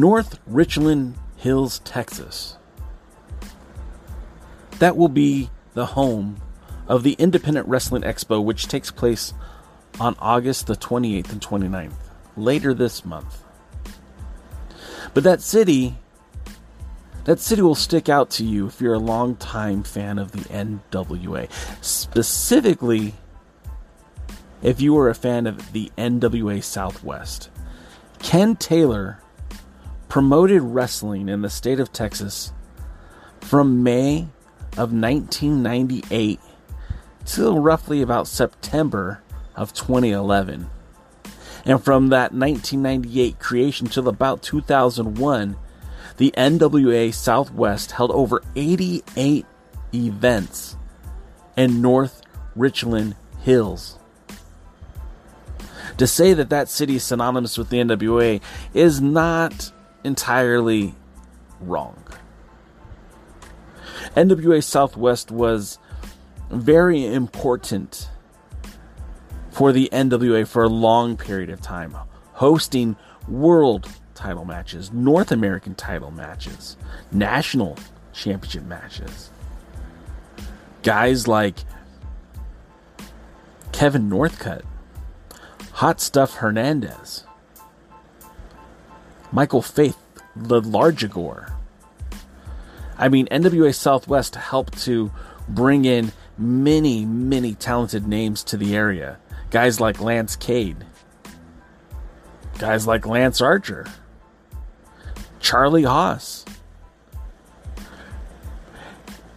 North Richland Hills, Texas. That will be the home of the Independent Wrestling Expo, which takes place on August the 28th and 29th, later this month. But that city, that city will stick out to you if you're a longtime fan of the NWA. Specifically, if you were a fan of the NWA Southwest. Ken Taylor promoted wrestling in the state of Texas from May of 1998 till roughly about September of 2011. And from that 1998 creation till about 2001, the NWA Southwest held over 88 events in North Richland Hills. To say that that city is synonymous with the NWA is not entirely wrong. NWA Southwest was very important for the NWA for a long period of time, hosting world title matches, North American title matches, national championship matches. Guys like Kevin Northcutt, Hot Stuff Hernandez, Michael Faith, the Largigore. I mean, NWA Southwest helped to bring in many, many talented names to the area. Guys like Lance Cade. Guys like Lance Archer. Charlie Haas.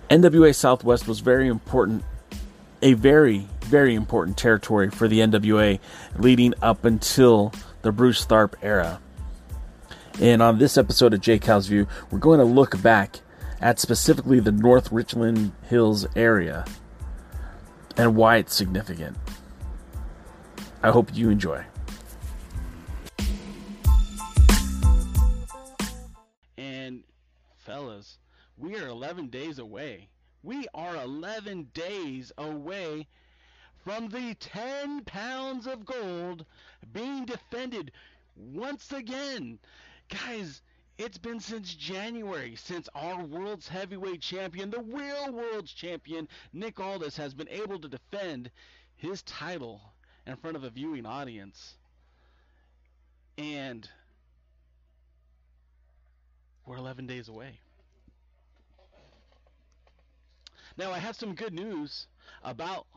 NWA Southwest was very important, a very, very important territory for the NWA leading up until the Bruce Tharpe era. And on this episode of Jay Cal's View, we're going to look back at specifically the North Richland Hills area and why it's significant. I hope you enjoy. And fellas, we are 11 days away. We are 11 days away from the 10 pounds of gold being defended once again. Guys, it's been since January since our world's heavyweight champion, the real world's champion, Nick Aldis, has been able to defend his title in front of a viewing audience. And we're 11 days away. Now, I have some good news about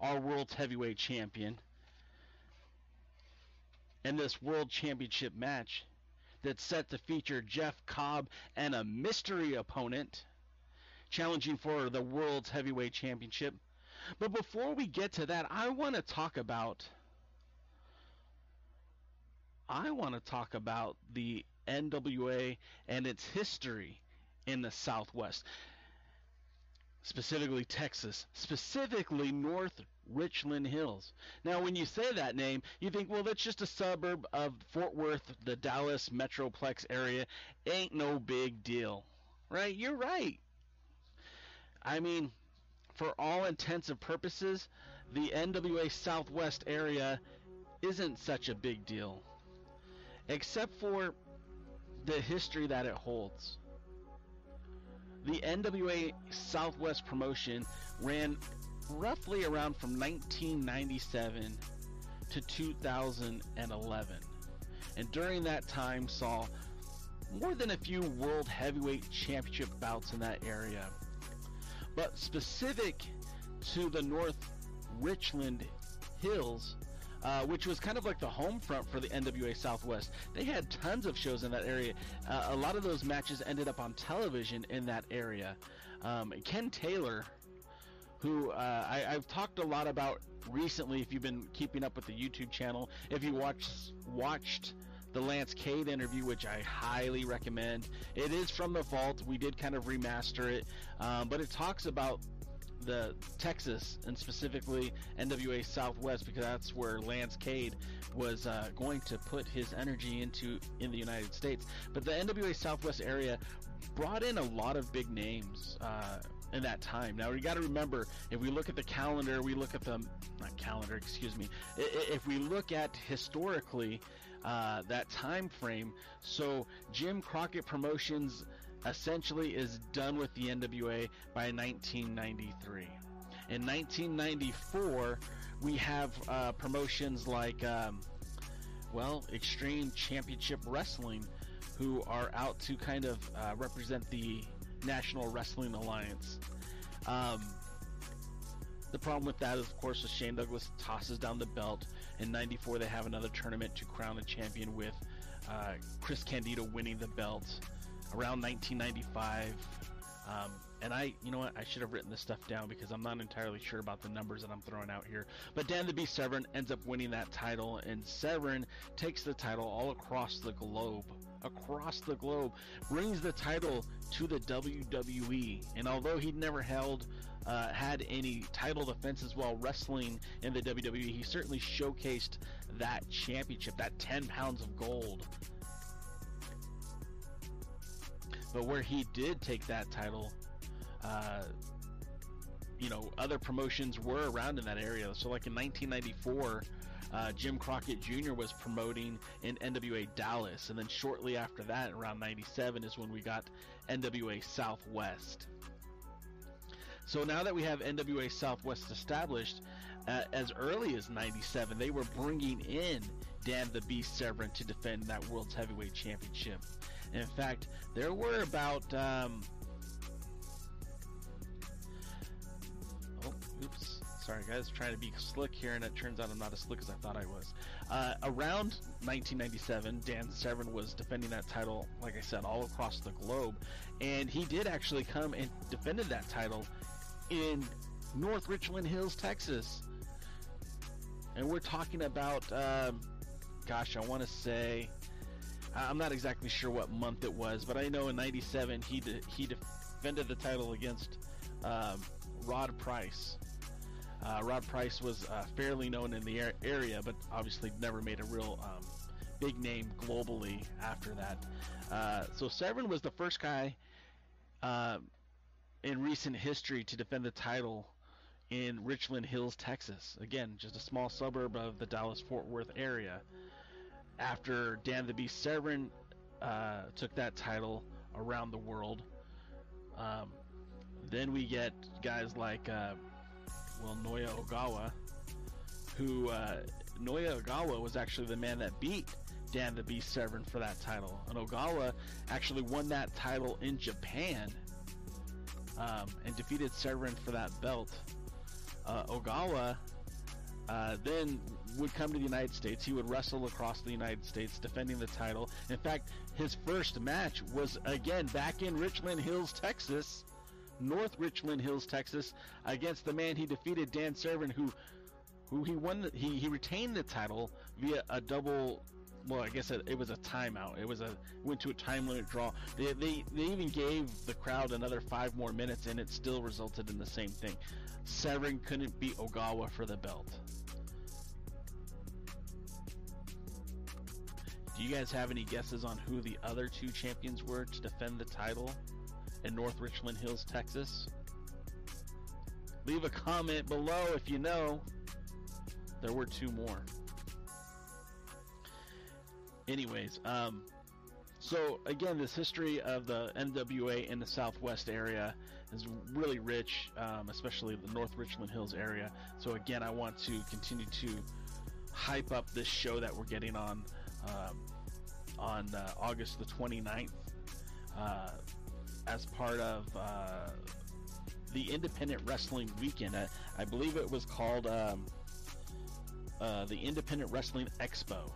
our world's heavyweight champion and this world championship match that's set to feature Jeff Cobb and a mystery opponent challenging for the world's heavyweight championship. But before we get to that, I want to talk about I want to talk about the NWA and its history in the Southwest, specifically Texas, specifically North Richland Hills. Now, when you say that name, you think, well, that's just a suburb of Fort Worth, the Dallas Metroplex area. Ain't no big deal, right? You're right. I mean, for all intents and purposes, the NWA Southwest area isn't such a big deal, except for the history that it holds. The NWA Southwest promotion ran roughly around from 1997 to 2011. And during that time saw more than a few World Heavyweight Championship bouts in that area. But specific to the North Richland Hills, uh, which was kind of like the home front for the NWA Southwest. They had tons of shows in that area. Uh, a lot of those matches ended up on television in that area. Um, Ken Taylor, who uh, I, have talked a lot about recently, if you've been keeping up with the YouTube channel, if you watched watched the Lance Cade interview, which I highly recommend. It is from the vault. We did kind of remaster it, um, but it talks about the Texas and specifically NWA Southwest because that's where Lance Cade was uh, going to put his energy into in the United States. But the NWA Southwest area brought in a lot of big names. Uh, in that time. Now, you got to remember, if we look at the calendar, we look at the not calendar, excuse me. If we look at historically, uh, that time frame. So Jim Crockett Promotions essentially is done with the NWA by 1993. In 1994, we have uh, promotions like, um, well, Extreme Championship Wrestling, who are out to kind of uh, represent the National Wrestling Alliance. Um, the problem with that is, of course, is Shane Douglas tosses down the belt. In '94, they have another tournament to crown a champion with uh, Chris Candido winning the belt. Around 1995, um, and I, you know what, I should have written this stuff down because I'm not entirely sure about the numbers that I'm throwing out here. But Dan the Beast Severn ends up winning that title, and Severn takes the title all across the globe. Across the globe, brings the title to the WWE, and although he'd never held uh, had any title defenses while wrestling in the WWE, he certainly showcased that championship, that 10 pounds of gold. But where he did take that title, uh, you know, other promotions were around in that area. So, like in 1994, uh, Jim Crockett Jr. was promoting in NWA Dallas, and then shortly after that, around 97, is when we got NWA Southwest. So now that we have NWA Southwest established, uh, as early as 97, they were bringing in Dan the Beast Severn to defend that World's Heavyweight Championship. In fact, there were about. Um, oh, oops. Sorry, guys. Trying to be slick here, and it turns out I'm not as slick as I thought I was. Uh, around 1997, Dan Severn was defending that title, like I said, all across the globe. And he did actually come and defended that title in North Richland Hills, Texas. And we're talking about, um, gosh, I want to say, I'm not exactly sure what month it was, but I know in '97 he de- he defended the title against um, Rod Price. Uh, Rod Price was uh, fairly known in the area, but obviously never made a real um, big name globally after that. Uh, so Severn was the first guy uh, in recent history to defend the title in Richland Hills, Texas. Again, just a small suburb of the Dallas Fort Worth area. After Dan the Beast Severn uh, took that title around the world, um, then we get guys like, uh, well, Naoya Ogawa, who uh, Naoya Ogawa was actually the man that beat Dan the Beast Severn for that title. And Ogawa actually won that title in Japan um, and defeated Severn for that belt. Uh, Ogawa uh, then would come to the United States. He would wrestle across the United States, defending the title. In fact, his first match was again back in Richland Hills, Texas, North Richland Hills, Texas, against the man he defeated, Dan Severn, who who he won. The, he he retained the title via a double well, I guess it, it, was a timeout. It was a went to a time limit draw. They, they they even gave the crowd another five more minutes, and it still resulted in the same thing. Severn couldn't beat Ogawa for the belt. Do you guys have any guesses on who the other two champions were to defend the title in North Richland Hills, Texas? Leave a comment below if you know. There were two more anyways, um, so again, this history of the NWA in the Southwest area is really rich, um, especially the North Richland Hills area. So again, I want to continue to hype up this show that we're getting on um, on uh, August the 29th uh, as part of uh, the Independent Wrestling Weekend. I, I believe it was called um, uh, the Independent Wrestling Expo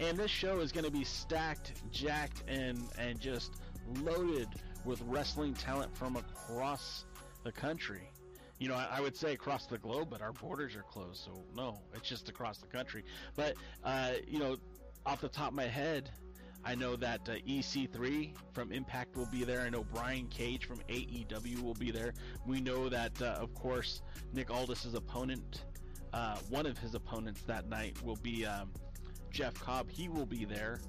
and this show is going to be stacked, jacked, and and just loaded with wrestling talent from across the country. You know, I, I, would say across the globe, but our borders are closed, so no, it's just across the country. But uh, you know, off the top of my head, I know that uh, EC3 from Impact will be there. I know Brian Cage from AEW will be there. We know that, uh, of course, Nick Aldis's opponent, uh, one of his opponents that night, will be um, Jeff Cobb, he will be there.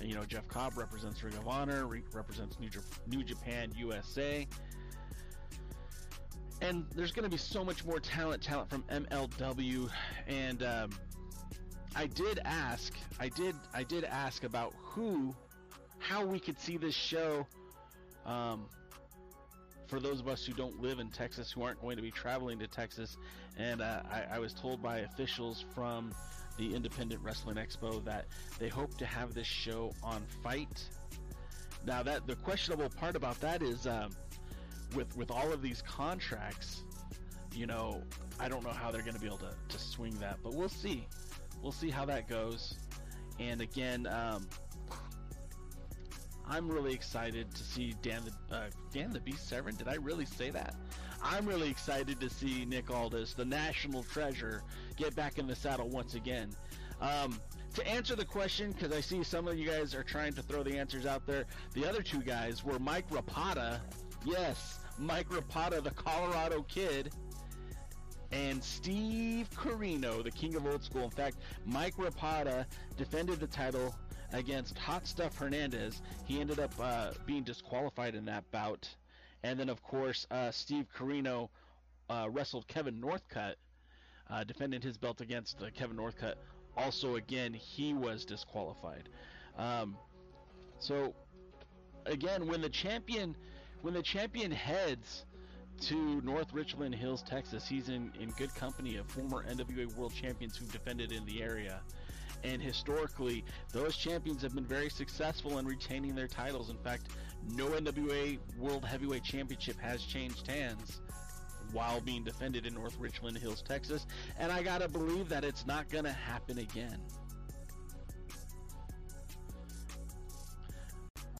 And, you know, Jeff Cobb represents Ring of Honor, re- represents New, New Japan USA. And there's going to be so much more talent, talent from MLW. And um, I did ask, I did, I did ask about who, how we could see this show. Um, for those of us who don't live in Texas, who aren't going to be traveling to Texas, and uh, I, I was told by officials from the Independent Wrestling Expo that they hope to have this show on FITE. Now, that the questionable part about that is, um, with with all of these contracts, you know, I don't know how they're going to be able to, to swing that, but we'll see. We'll see how that goes. And again, um, I'm really excited to see Dan the uh, Dan the Beast Severn. Did I really say that? I'm really excited to see Nick Aldis, the national treasure, get back in the saddle once again. Um, to answer the question, because I see some of you guys are trying to throw the answers out there, the other two guys were Mike Rapada, Yes, Mike Rapada, the Colorado kid, and Steve Corino, the king of old school. In fact, Mike Rapada defended the title against Hot Stuff Hernandez. He ended up uh, being disqualified in that bout. And then, of course, uh, Steve Corino uh, wrestled Kevin Northcutt, uh, defending his belt against uh, Kevin Northcutt. Also, again, he was disqualified. Um, so, again, when the champion, when the champion heads to North Richland Hills, Texas. He's in, in good company of former NWA World Champions who've defended in the area. And historically, those champions have been very successful in retaining their titles. In fact, no NWA World Heavyweight Championship has changed hands while being defended in North Richland Hills, Texas. And I gotta believe that it's not gonna happen again.